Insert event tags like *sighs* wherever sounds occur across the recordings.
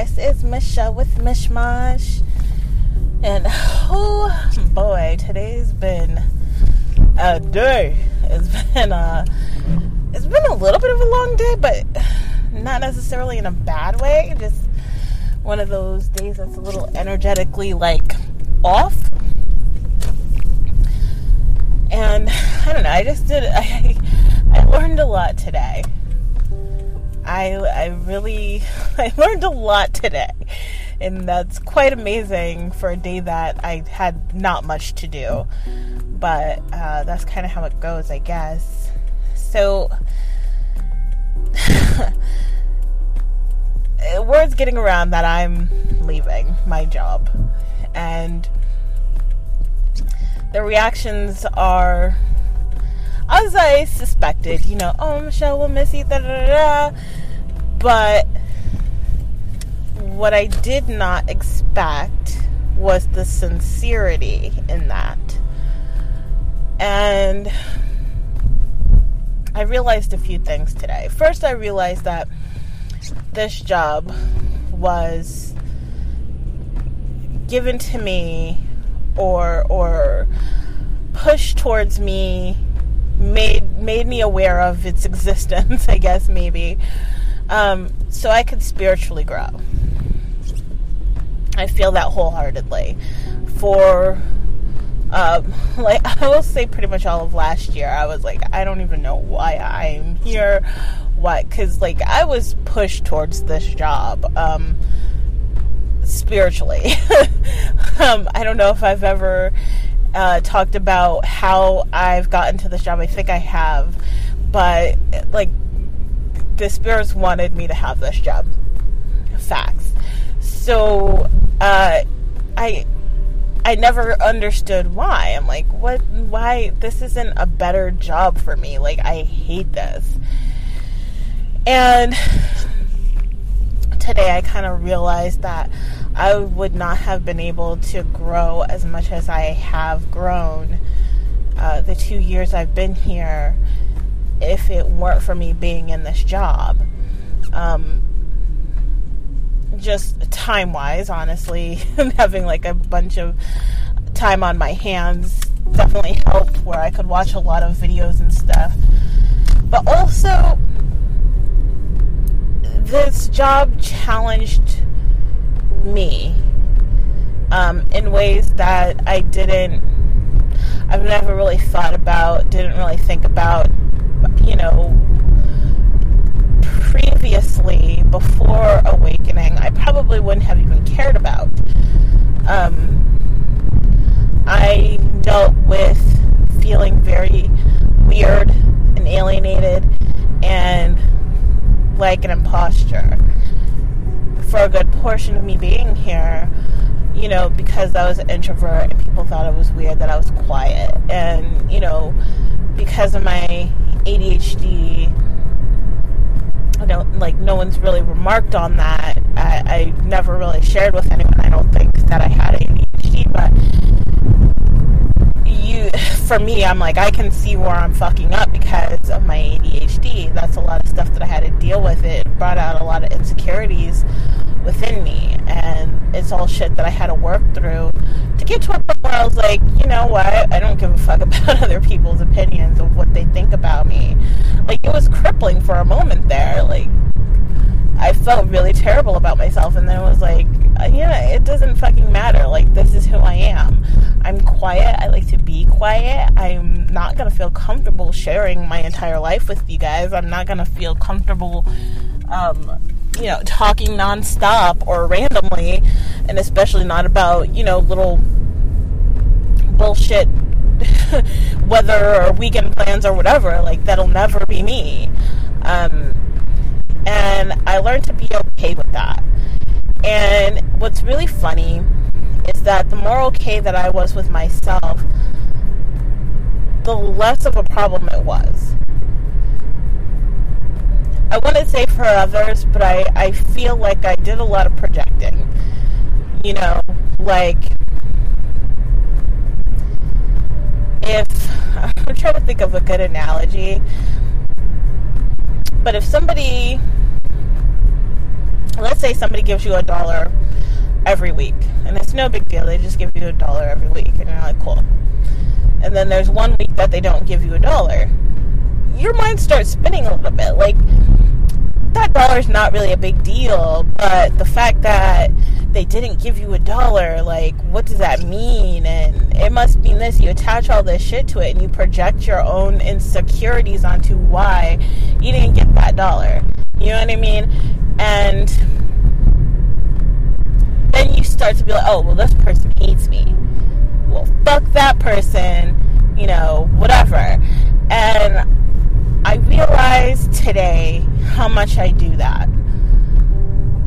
This is Michelle with Mishmash. And *laughs* oh boy, today's been a day. It's been a it's been a little bit of a long day, but not necessarily in a bad way. Just one of those days that's a little energetically like off. And I don't know, I just did *laughs* I I learned a lot today. I I really *laughs* I learned a lot today. And that's quite amazing for a day that I had not much to do. But uh, that's kind of how it goes, I guess. So, *sighs* word's getting around that I'm leaving my job. And the reactions are as I suspected, you know, oh, Michelle will miss you, da da da. But what I did not expect was the sincerity in that. And I realized a few things today. First, I realized that this job was given to me or or pushed towards me made made me aware of its existence *laughs* i guess maybe um, so i could spiritually grow i feel that wholeheartedly for um, *laughs* like I will say pretty much all of last year, I was like, I don't even know why I'm here. What? Because like I was pushed towards this job um, spiritually. *laughs* um, I don't know if I've ever uh, talked about how I've gotten to this job. I think I have, but like the spirits wanted me to have this job. Facts. So uh, I I never understood why. I'm like, what? Why? This isn't a better job for me. Like, I hate this. And today I kind of realized that I would not have been able to grow as much as I have grown uh, the two years I've been here if it weren't for me being in this job. Um, just time wise, honestly, *laughs* having like a bunch of time on my hands definitely helped where I could watch a lot of videos and stuff. But also, this job challenged me um, in ways that I didn't, I've never really thought about, didn't really think about, you know, previously before awakening, I probably wouldn't have even cared about. Um, I dealt with feeling very weird and alienated and like an imposter for a good portion of me being here you know because i was an introvert and people thought it was weird that i was quiet and you know because of my adhd I don't like no one's really remarked on that. I, I never really shared with anyone. I don't think that I had ADHD, but you, *laughs* for me, I'm like I can see where I'm fucking up because of my ADHD. That's a lot of stuff that I had to deal with. It brought out a lot of insecurities within me, and it's all shit that I had to work through to get to a point where I was like, you know what? I don't give a fuck *laughs* about other people's opinions of what they think about me. Like it was crippling for a moment there. Like I felt really terrible about myself, and then it was like, yeah, it doesn't fucking matter. Like this is who I am. I'm quiet. I like to be quiet. I'm not gonna feel comfortable sharing my entire life with you guys. I'm not gonna feel comfortable. Um, you know, talking nonstop or randomly, and especially not about, you know, little bullshit *laughs* weather or weekend plans or whatever. Like, that'll never be me. Um, and I learned to be okay with that. And what's really funny is that the more okay that I was with myself, the less of a problem it was. I wouldn't say for others, but I, I feel like I did a lot of projecting. You know, like if *laughs* I'm trying to think of a good analogy, but if somebody let's say somebody gives you a dollar every week, and it's no big deal. They just give you a dollar every week, and you're like, cool. And then there's one week that they don't give you a dollar. Your mind starts spinning a little bit. Like, that dollar is not really a big deal, but the fact that they didn't give you a dollar, like, what does that mean? And it must mean this. You attach all this shit to it and you project your own insecurities onto why you didn't get that dollar. You know what I mean? And then you start to be like, oh, well, this person hates me. Well, fuck that person, you know, whatever. And I realized today how much I do that.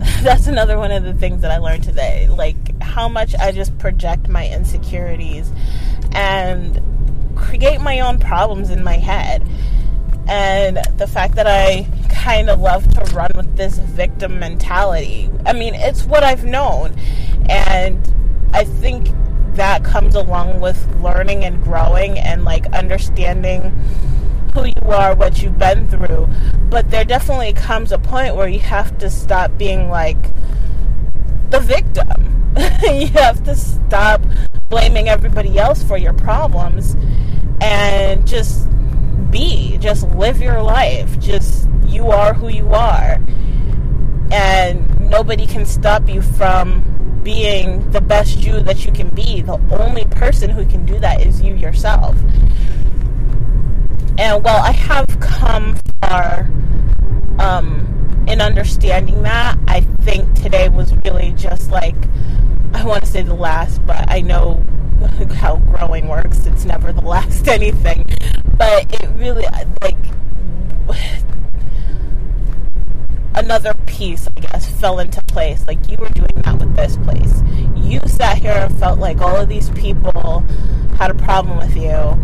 *laughs* That's another one of the things that I learned today. Like, how much I just project my insecurities and create my own problems in my head. And the fact that I kind of love to run with this victim mentality. I mean, it's what I've known. And I think that comes along with learning and growing and like understanding who you are, what you've been through. But there definitely comes a point where you have to stop being like the victim. *laughs* you have to stop blaming everybody else for your problems and just be, just live your life. Just you are who you are. And nobody can stop you from being the best you that you can be. The only person who can do that is you yourself. And while I have come far um, in understanding that, I think today was really just like, I want to say the last, but I know *laughs* how growing works. It's never the *laughs* last anything. But it really, like, another piece, I guess, fell into place. Like you were doing that with this place. You sat here and felt like all of these people had a problem with you.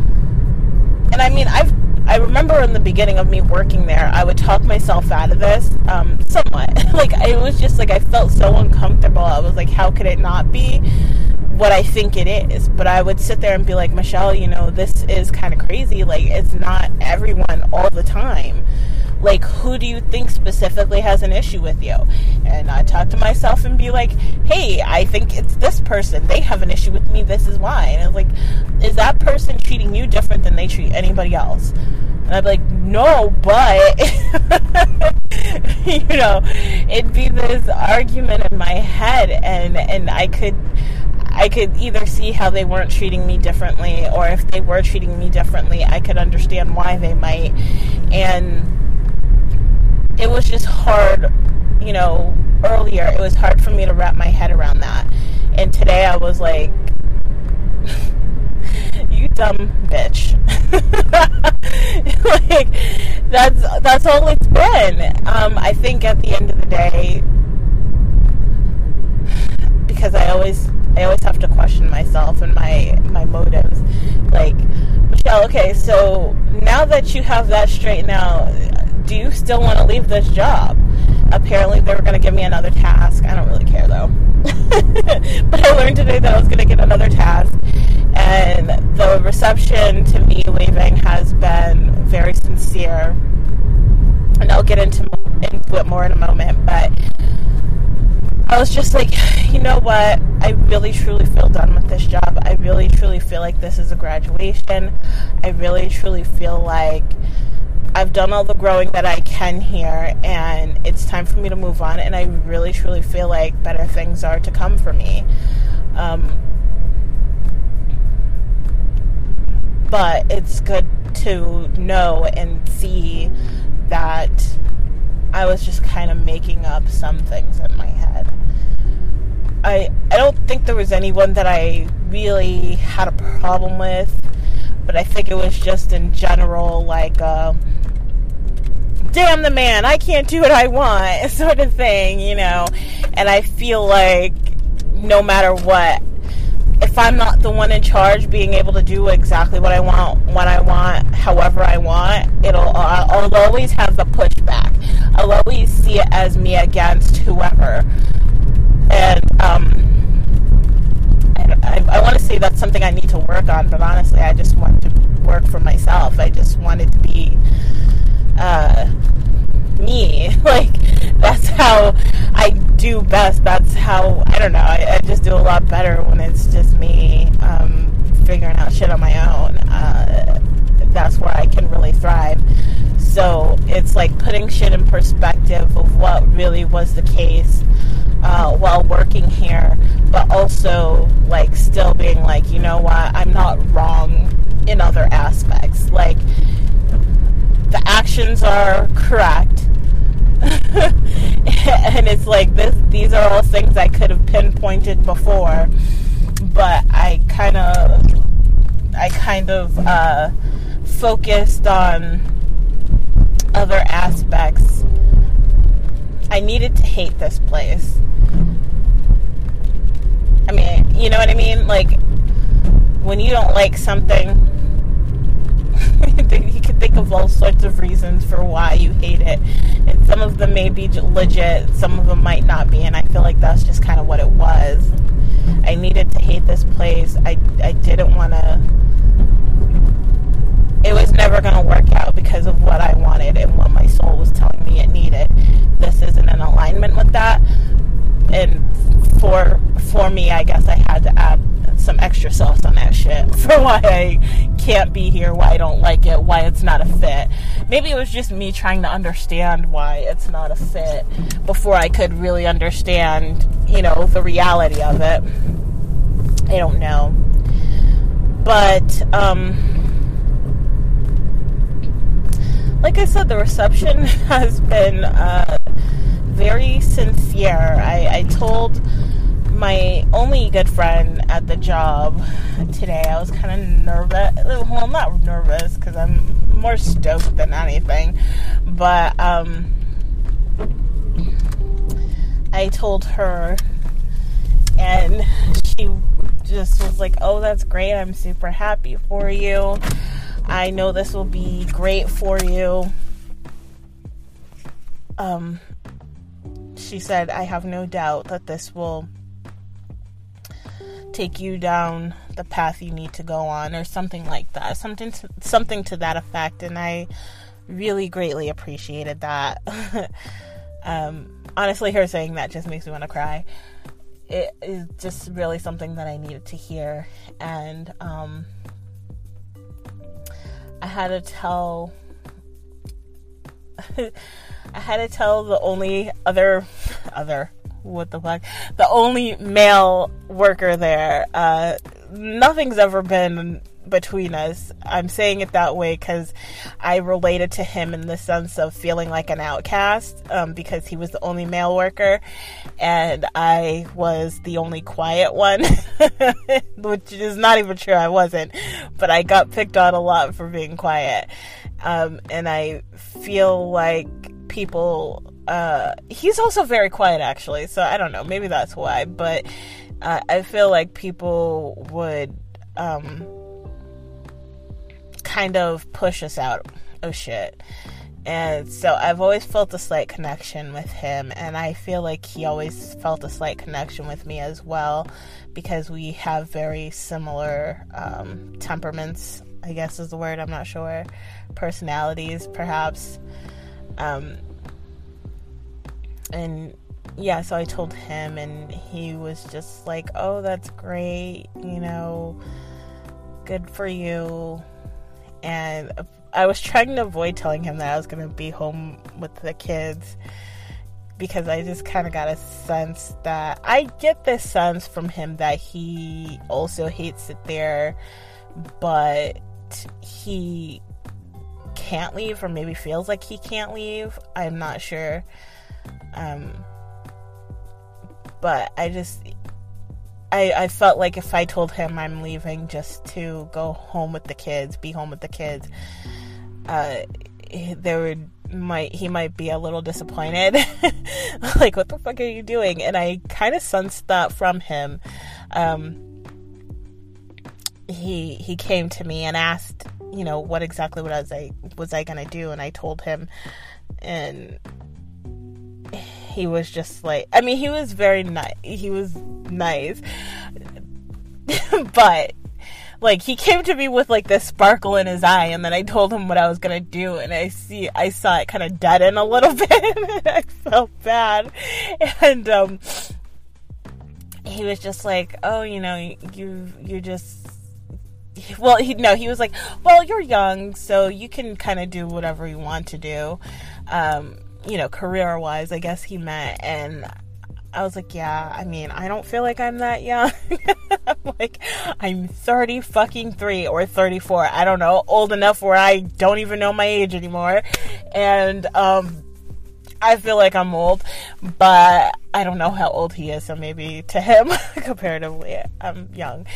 And I mean, I've I remember in the beginning of me working there, I would talk myself out of this um, somewhat. *laughs* like it was just like I felt so uncomfortable. I was like, how could it not be what I think it is? But I would sit there and be like, Michelle, you know, this is kind of crazy. Like it's not everyone all the time like who do you think specifically has an issue with you? And i talk to myself and be like hey i think it's this person. They have an issue with me. This is why. And it's like is that person treating you different than they treat anybody else? And I'd be like, no, but, *laughs* you know, it'd be this argument in my head, and, and I could, I could either see how they weren't treating me differently, or if they were treating me differently, I could understand why they might. And it was just hard, you know, earlier, it was hard for me to wrap my head around that. And today I was like, *laughs* you dumb bitch. *laughs* like that's that's all it's been. Um, I think at the end of the day, because I always I always have to question myself and my my motives. Like Michelle, okay, so now that you have that straightened out, do you still want to leave this job? Apparently, they were going to give me another task. I don't really care though. *laughs* but I learned today that I was going to get another task. And the reception to me leaving has been very sincere. And I'll get into, into it more in a moment. But I was just like, *sighs* you know what? I really truly feel done with this job. I really truly feel like this is a graduation. I really truly feel like I've done all the growing that I can here, and it's time for me to move on. And I really, truly feel like better things are to come for me. Um, but it's good to know and see that I was just kind of making up some things in my head. I I don't think there was anyone that I really had a problem with, but I think it was just in general like. Uh, damn the man, I can't do what I want, *laughs* sort of thing, you know. And I feel like no matter what, if I'm not the one in charge, being able to do exactly what I want, when I want, however I want, it'll I'll always have the pushback. I'll always see it as me against whoever, and um, I, I want to say that's something I need to work on. But honestly, I just want to work for myself. I just want it to be uh, me. *laughs* like that's how I do best. That's how I don't know. I, I just do a lot better when it's just me um, figuring out shit on my own. Uh, that's where I can really thrive. So it's like putting shit in perspective of what really was the case uh, while working here, but also like still being like, you know what, I'm not wrong in other aspects. Like the actions are correct. *laughs* and it's like this these are all things I could have pinpointed before, but I kind of I kind of uh, focused on other aspects. I needed to hate this place. I mean, you know what I mean? Like, when you don't like something, *laughs* you can think of all sorts of reasons for why you hate it. And some of them may be legit, some of them might not be. And I feel like that's just kind of what it was. I needed to hate this place. I, I didn't want to it was never going to work out because of what I wanted and what my soul was telling me it needed. This isn't in alignment with that. And for for me, I guess I had to add some extra sauce on that shit *laughs* for why I can't be here, why I don't like it, why it's not a fit. Maybe it was just me trying to understand why it's not a fit before I could really understand, you know, the reality of it. I don't know. But um like I said, the reception *laughs* has been uh, very sincere. I, I told my only good friend at the job today, I was kind of nervous. Well, not nervous because I'm more stoked than anything, but um, I told her, and she just was like, "Oh, that's great! I'm super happy for you." I know this will be great for you. Um, she said, I have no doubt that this will take you down the path you need to go on, or something like that. Something, to, something to that effect. And I really greatly appreciated that. *laughs* um, honestly, her saying that just makes me want to cry. It is just really something that I needed to hear. And, um, I had to tell *laughs* I had to tell the only other other what the fuck the only male worker there uh nothing's ever been between us. I'm saying it that way because I related to him in the sense of feeling like an outcast um, because he was the only male worker and I was the only quiet one, *laughs* which is not even true. I wasn't, but I got picked on a lot for being quiet. Um, and I feel like people. Uh, he's also very quiet, actually. So I don't know. Maybe that's why. But uh, I feel like people would um, kind of push us out of shit. And so I've always felt a slight connection with him, and I feel like he always felt a slight connection with me as well because we have very similar um, temperaments, I guess is the word, I'm not sure. Personalities, perhaps. Um, and yeah, so I told him, and he was just like, oh, that's great, you know, good for you and I was trying to avoid telling him that I was going to be home with the kids because I just kind of got a sense that I get this sense from him that he also hates it there, but he can't leave or maybe feels like he can't leave. I'm not sure. Um, but I just I, I felt like if I told him I'm leaving just to go home with the kids, be home with the kids, uh, there would might he might be a little disappointed. *laughs* like, what the fuck are you doing? And I kind of sensed that from him. Um, he he came to me and asked, you know, what exactly was I was I gonna do, and I told him, and he was just like I mean he was very nice he was nice *laughs* but like he came to me with like this sparkle in his eye and then I told him what I was gonna do and I see I saw it kind of deaden a little *laughs* bit and I felt bad and um he was just like oh you know you you just well he no he was like well you're young so you can kind of do whatever you want to do um you know career wise I guess he meant and I was like, yeah, I mean, I don't feel like I'm that young. *laughs* I'm like, I'm 30 fucking 3 or 34. I don't know, old enough where I don't even know my age anymore. And, um, I feel like I'm old, but I don't know how old he is, so maybe to him, *laughs* comparatively, I'm young.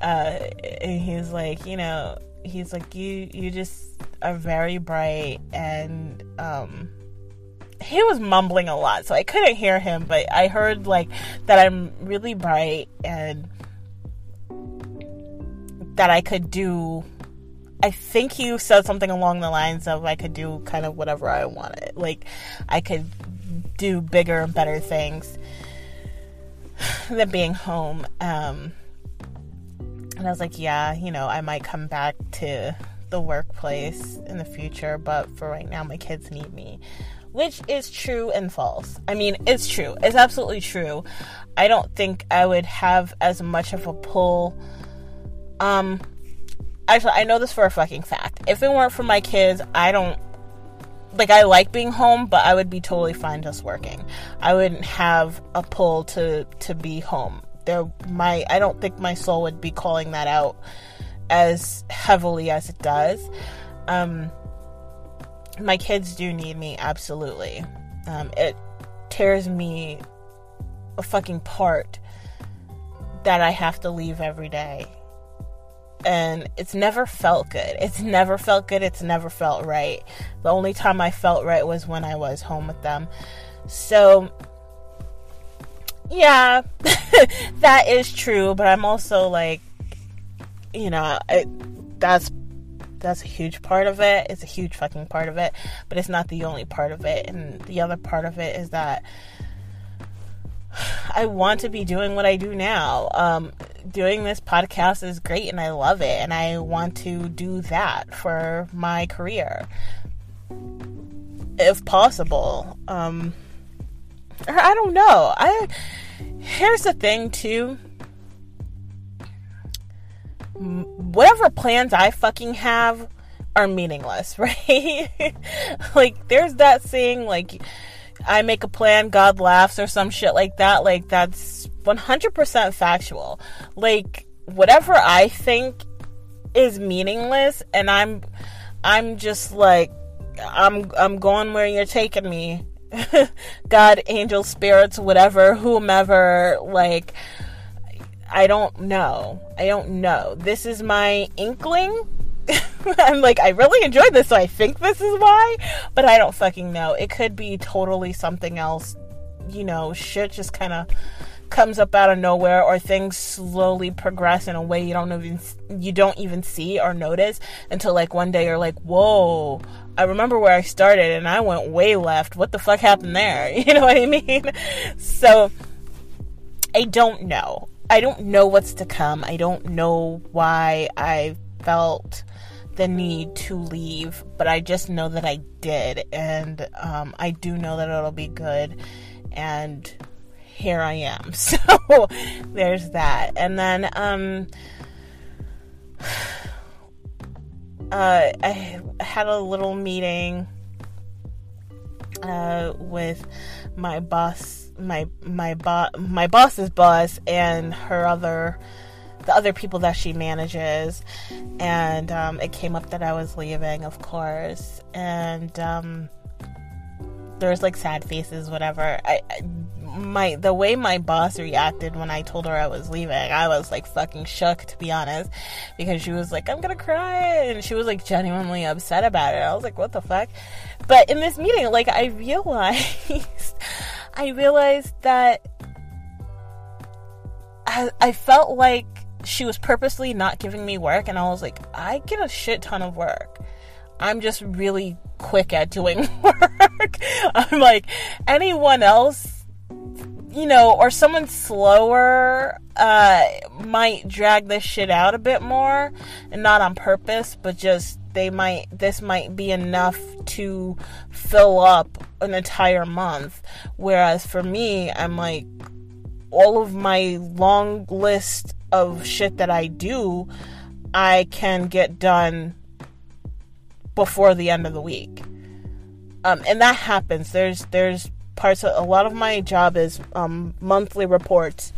Uh, and he's like, you know, he's like, you, you just are very bright and, um, he was mumbling a lot, so I couldn't hear him, but I heard like that I'm really bright and that I could do I think he said something along the lines of I could do kind of whatever I wanted. Like I could do bigger and better things than being home. Um, and I was like, yeah, you know, I might come back to the workplace in the future, but for right now, my kids need me which is true and false. I mean, it's true. It's absolutely true. I don't think I would have as much of a pull. Um, actually, I know this for a fucking fact. If it weren't for my kids, I don't like I like being home, but I would be totally fine just working. I wouldn't have a pull to to be home. There my I don't think my soul would be calling that out as heavily as it does. Um my kids do need me absolutely. Um, it tears me a fucking part that I have to leave every day. And it's never felt good. It's never felt good. It's never felt right. The only time I felt right was when I was home with them. So, yeah, *laughs* that is true. But I'm also like, you know, it, that's that's a huge part of it. It's a huge fucking part of it, but it's not the only part of it. And the other part of it is that *sighs* I want to be doing what I do now. Um, doing this podcast is great and I love it, and I want to do that for my career if possible. Um, I don't know. I here's the thing too whatever plans I fucking have are meaningless, *laughs* right? like, there's that saying, like, I make a plan, God laughs, or some shit like that. Like, that's 100% factual. Like, whatever I think is meaningless, and I'm, I'm just like, I'm, I'm going where you're taking me. *laughs* God, angel, spirits, whatever, whomever, like, I don't know. I don't know. This is my inkling. *laughs* I'm like, I really enjoyed this, so I think this is why, but I don't fucking know. It could be totally something else. You know, shit just kind of comes up out of nowhere or things slowly progress in a way you don't even you don't even see or notice until like one day you're like whoa i remember where i started and i went way left. What the fuck happened there? *laughs* You know what i mean? So i don't know. I don't know what's to come. I don't know why I felt the need to leave, but I just know that I did, and um, I do know that it'll be good. And here I am. *laughs* So there's that. And then um, *sighs* uh, I had a little meeting uh, with my boss my my boss my boss's boss and her other the other people that she manages and um, it came up that I was leaving of course and um, there's like sad faces whatever I, I my the way my boss reacted when I told her I was leaving, I was like fucking shook to be honest, because she was like, "I'm gonna cry," and she was like genuinely upset about it. I was like, "What the fuck?" But in this meeting, like I realized *laughs* I realized that I, I felt like she was purposely not giving me work, and I was like, I get a shit ton of work. I'm just really quick at doing *laughs* work. I'm like, anyone else, you know, or someone slower uh, might drag this shit out a bit more, and not on purpose, but just they might this might be enough to fill up an entire month. Whereas for me, I'm like all of my long list of shit that I do, I can get done before the end of the week. Um, and that happens. There's there's parts of a lot of my job is um, monthly reports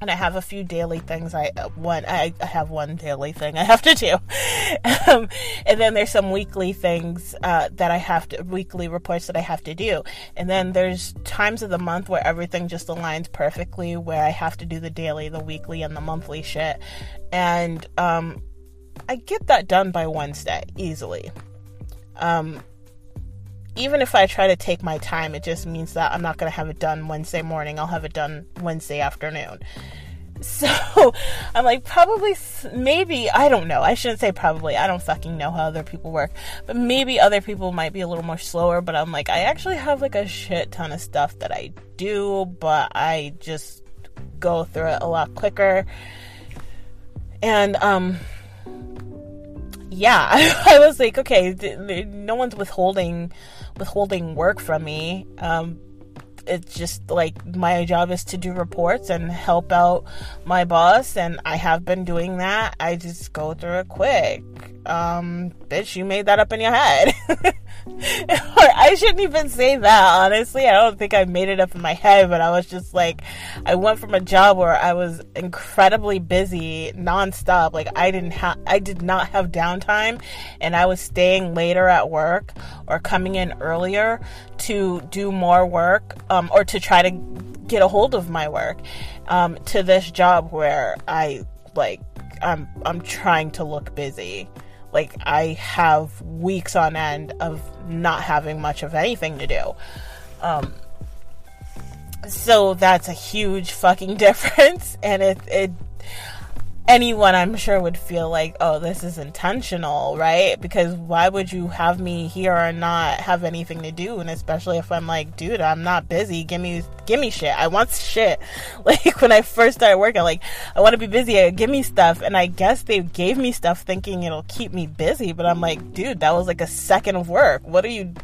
and I have a few daily things. I uh, one I, I have one daily thing I have to do, *laughs* um, and then there's some weekly things uh, that I have to weekly reports that I have to do, and then there's times of the month where everything just aligns perfectly, where I have to do the daily, the weekly, and the monthly shit, and um, I get that done by Wednesday easily. Um, even if I try to take my time, it just means that I'm not going to have it done Wednesday morning. I'll have it done Wednesday afternoon. *laughs* So I'm like, probably, maybe, I don't know. I shouldn't say probably. I don't fucking know how other people work. But maybe other people might be a little more slower. But I'm like, I actually have like a shit ton of stuff that I do, but I just go through it a lot quicker. And, um, yeah, *laughs* I, was like, okay, no one's withholding withholding work from me. Um, it's just like my job is to do reports and help out my boss, and I have been doing that. I just go through it quick. Um, bitch, you made that up in your head. *laughs* I shouldn't even say that, honestly. I don't think I made it up in my head, but I was just like, I went from a job where I was incredibly busy nonstop. Like, I didn't have, I did not have downtime, and I was staying later at work or coming in earlier to do more work, um, or to try to get a hold of my work, um, to this job where I, like, I'm, I'm trying to look busy like I have weeks on end of not having much of anything to do. Um, so that's a huge fucking *laughs* difference, and it it anyone I'm sure would feel like, oh, this is intentional, right? Because why would you have me here and not have anything to do? And especially if I'm like, dude, I'm not busy. Give me, give me shit. I want shit. *laughs* Like when I first started working, like I want to be busy. Give me stuff. And I guess they gave me stuff thinking it'll keep me busy. But I'm like, dude, that was like a second of work. What are you?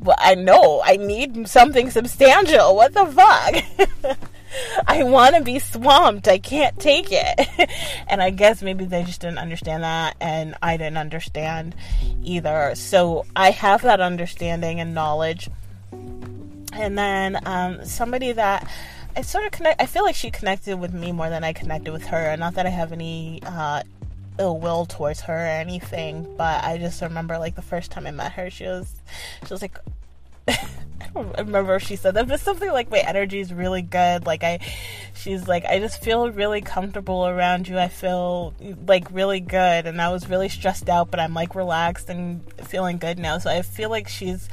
Well, I know I need something substantial. What the fuck? *laughs* *laughs* I want to be swamped. I can't take it. *laughs* and I guess maybe they just didn't understand that, and I didn't understand either. So I have that understanding and knowledge. And then um, somebody that I sort of connect, I feel like she connected with me more than I connected with her. Not that I have any uh, ill will towards her or anything, but I just remember like the first time I met her, she was, she was like, *laughs* remember if she said that, but something like my energy is really good. Like I, she's like, I just feel really comfortable around you. I feel like really good, and I was really stressed out, but I'm like relaxed and feeling good now. So I feel like she's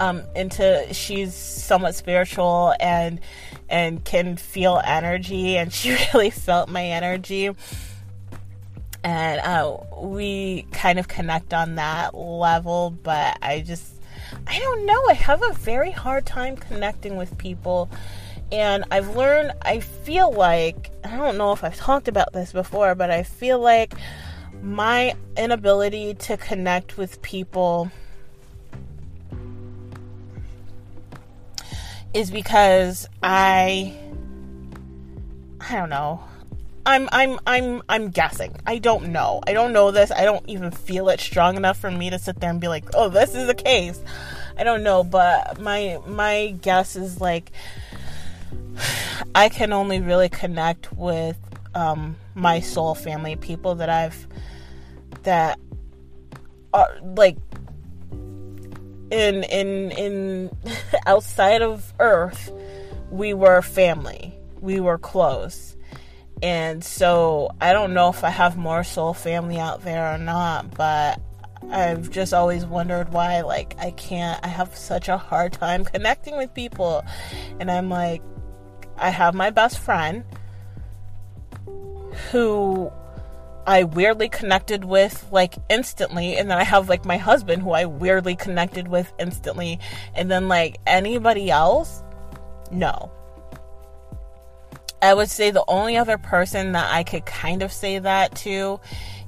um, into, she's somewhat spiritual and and can feel energy, and she *laughs* really felt my energy. And uh, we kind of connect on that level, but I just I don't know. I have a very hard time connecting with people. And I've learned, I feel like, I don't know if I've talked about this before, but I feel like my inability to connect with people is because I I don't know. I'm I'm I'm I'm guessing. I don't know. I don't know this. I don't even feel it strong enough for me to sit there and be like, "Oh, this is the case." I don't know, but my my guess is like *sighs* I can only really connect with um, my soul family, people that I've that are like in in in *laughs* outside of Earth, we were family. We were close and so I don't know if I have more soul family out there or not, but I've just always wondered why like I can't I have such a hard time *laughs* connecting with people. And I'm like I have my best friend who I weirdly connected with like instantly. And then I have like my husband who I weirdly connected with instantly. And then like anybody else? No I would say the only other person that I could kind of say that to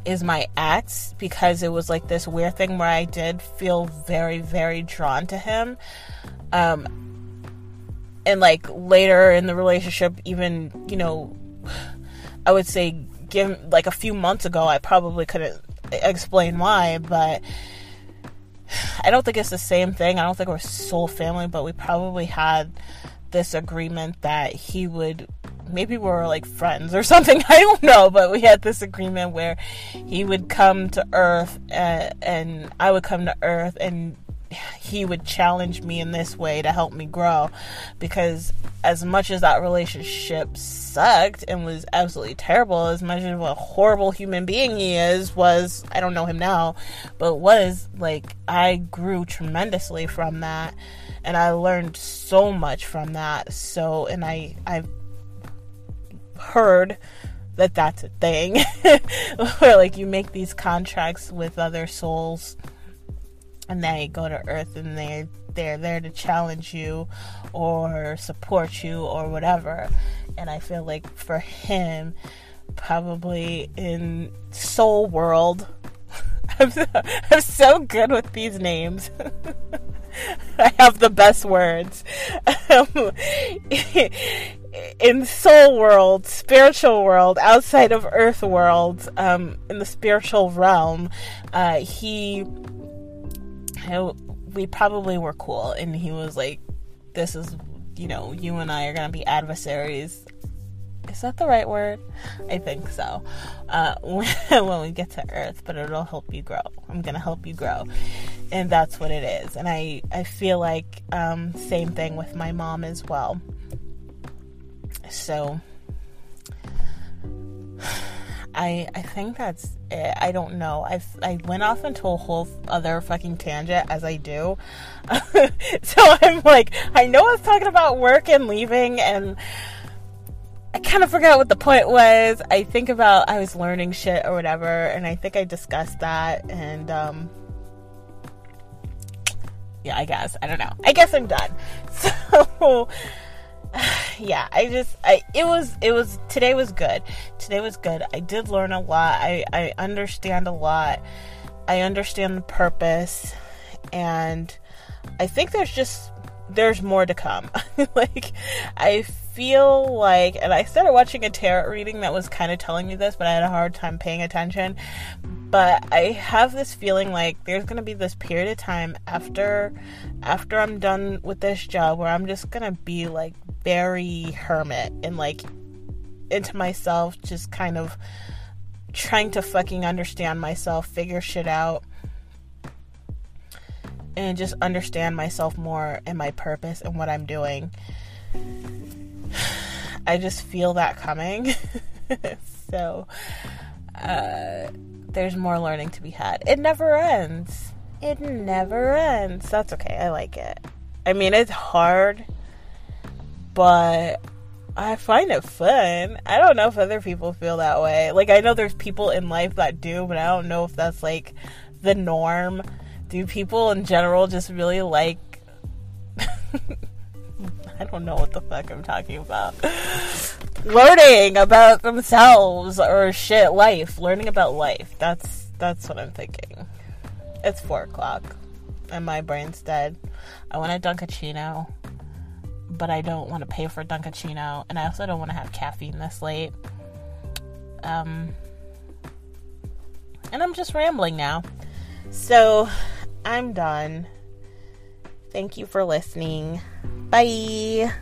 is my ex because it was like this weird thing where I did feel very, very drawn to him. Um, and like later in the relationship, even, you know, I would say, give like a few months ago, I probably couldn't explain why, but I don't think it's the same thing. I don't think we're soul family, but we probably had this agreement that he would maybe we are like friends or *laughs* something. I don't know, but we had this agreement where he would come to Earth and, uh, and I would come to Earth and he would challenge me in this way to help me grow. Because as much as that relationship sucked and was absolutely terrible as much of a horrible human being he is was i don't know him now but was like i grew tremendously from that. And i learned so much from that. So and i i've heard that that's a thing. *laughs* Where like you make these contracts with other souls and they go to earth and they they're there to challenge you or support you or whatever. And i feel like for him probably in soul world *laughs* i'm so, I'm so good with these names. *laughs* I have the best words. Um, in soul world, spiritual world, outside of earth world, um, in the spiritual realm, uh, he, we probably were cool, and he was like, "This is, you know, you and I are gonna be adversaries." Is that the right word? I think so. Uh, *laughs* when we get to Earth, but it'll help you grow. I'm gonna help you grow, and that's what it is. And I, I feel like um, same thing with my mom as well so I I think that's it. I don't know. I I went off into a whole other fucking tangent as I do. *laughs* so I'm like, I know I was talking about work and leaving and I kind of forgot what the point was. I think about I was learning shit or whatever and I think I discussed that and um yeah, I guess. I don't know. I guess I'm done. *laughs* So yeah, I just I it was it was today was good. Today was good. I did learn a lot. I I understand a lot. I understand the purpose and I think there's just there's more to come. *laughs* like I feel like and I started watching a tarot reading that was kind of telling me this, but I had a hard time paying attention. But I have this feeling like there's going to be this period of time after after I'm done with this job where I'm just going to be like very hermit and like into myself, just kind of trying to fucking understand myself, figure shit out, and just understand myself more and my purpose and what I'm doing. *sighs* I just feel that coming. *laughs* so, uh, there's more learning to be had. It never ends. It never ends. That's okay. I like it. I mean, it's hard but I find it fun. I don't know if other people feel that way. Like I know there's people in life that do, but I don't know if that's like the norm. Do people in general just really like *laughs* I don't know what the fuck I'm talking about. Learning about themselves or shit, life. Learning about life. That's that's what I'm thinking. It's four o'clock and my brain's dead. I want a Dunkaccino but I don't want to pay for Dunkaccino, and I also don't want to have caffeine this late. Um, and I'm just rambling now. So I'm done. Thank you for listening. Bye.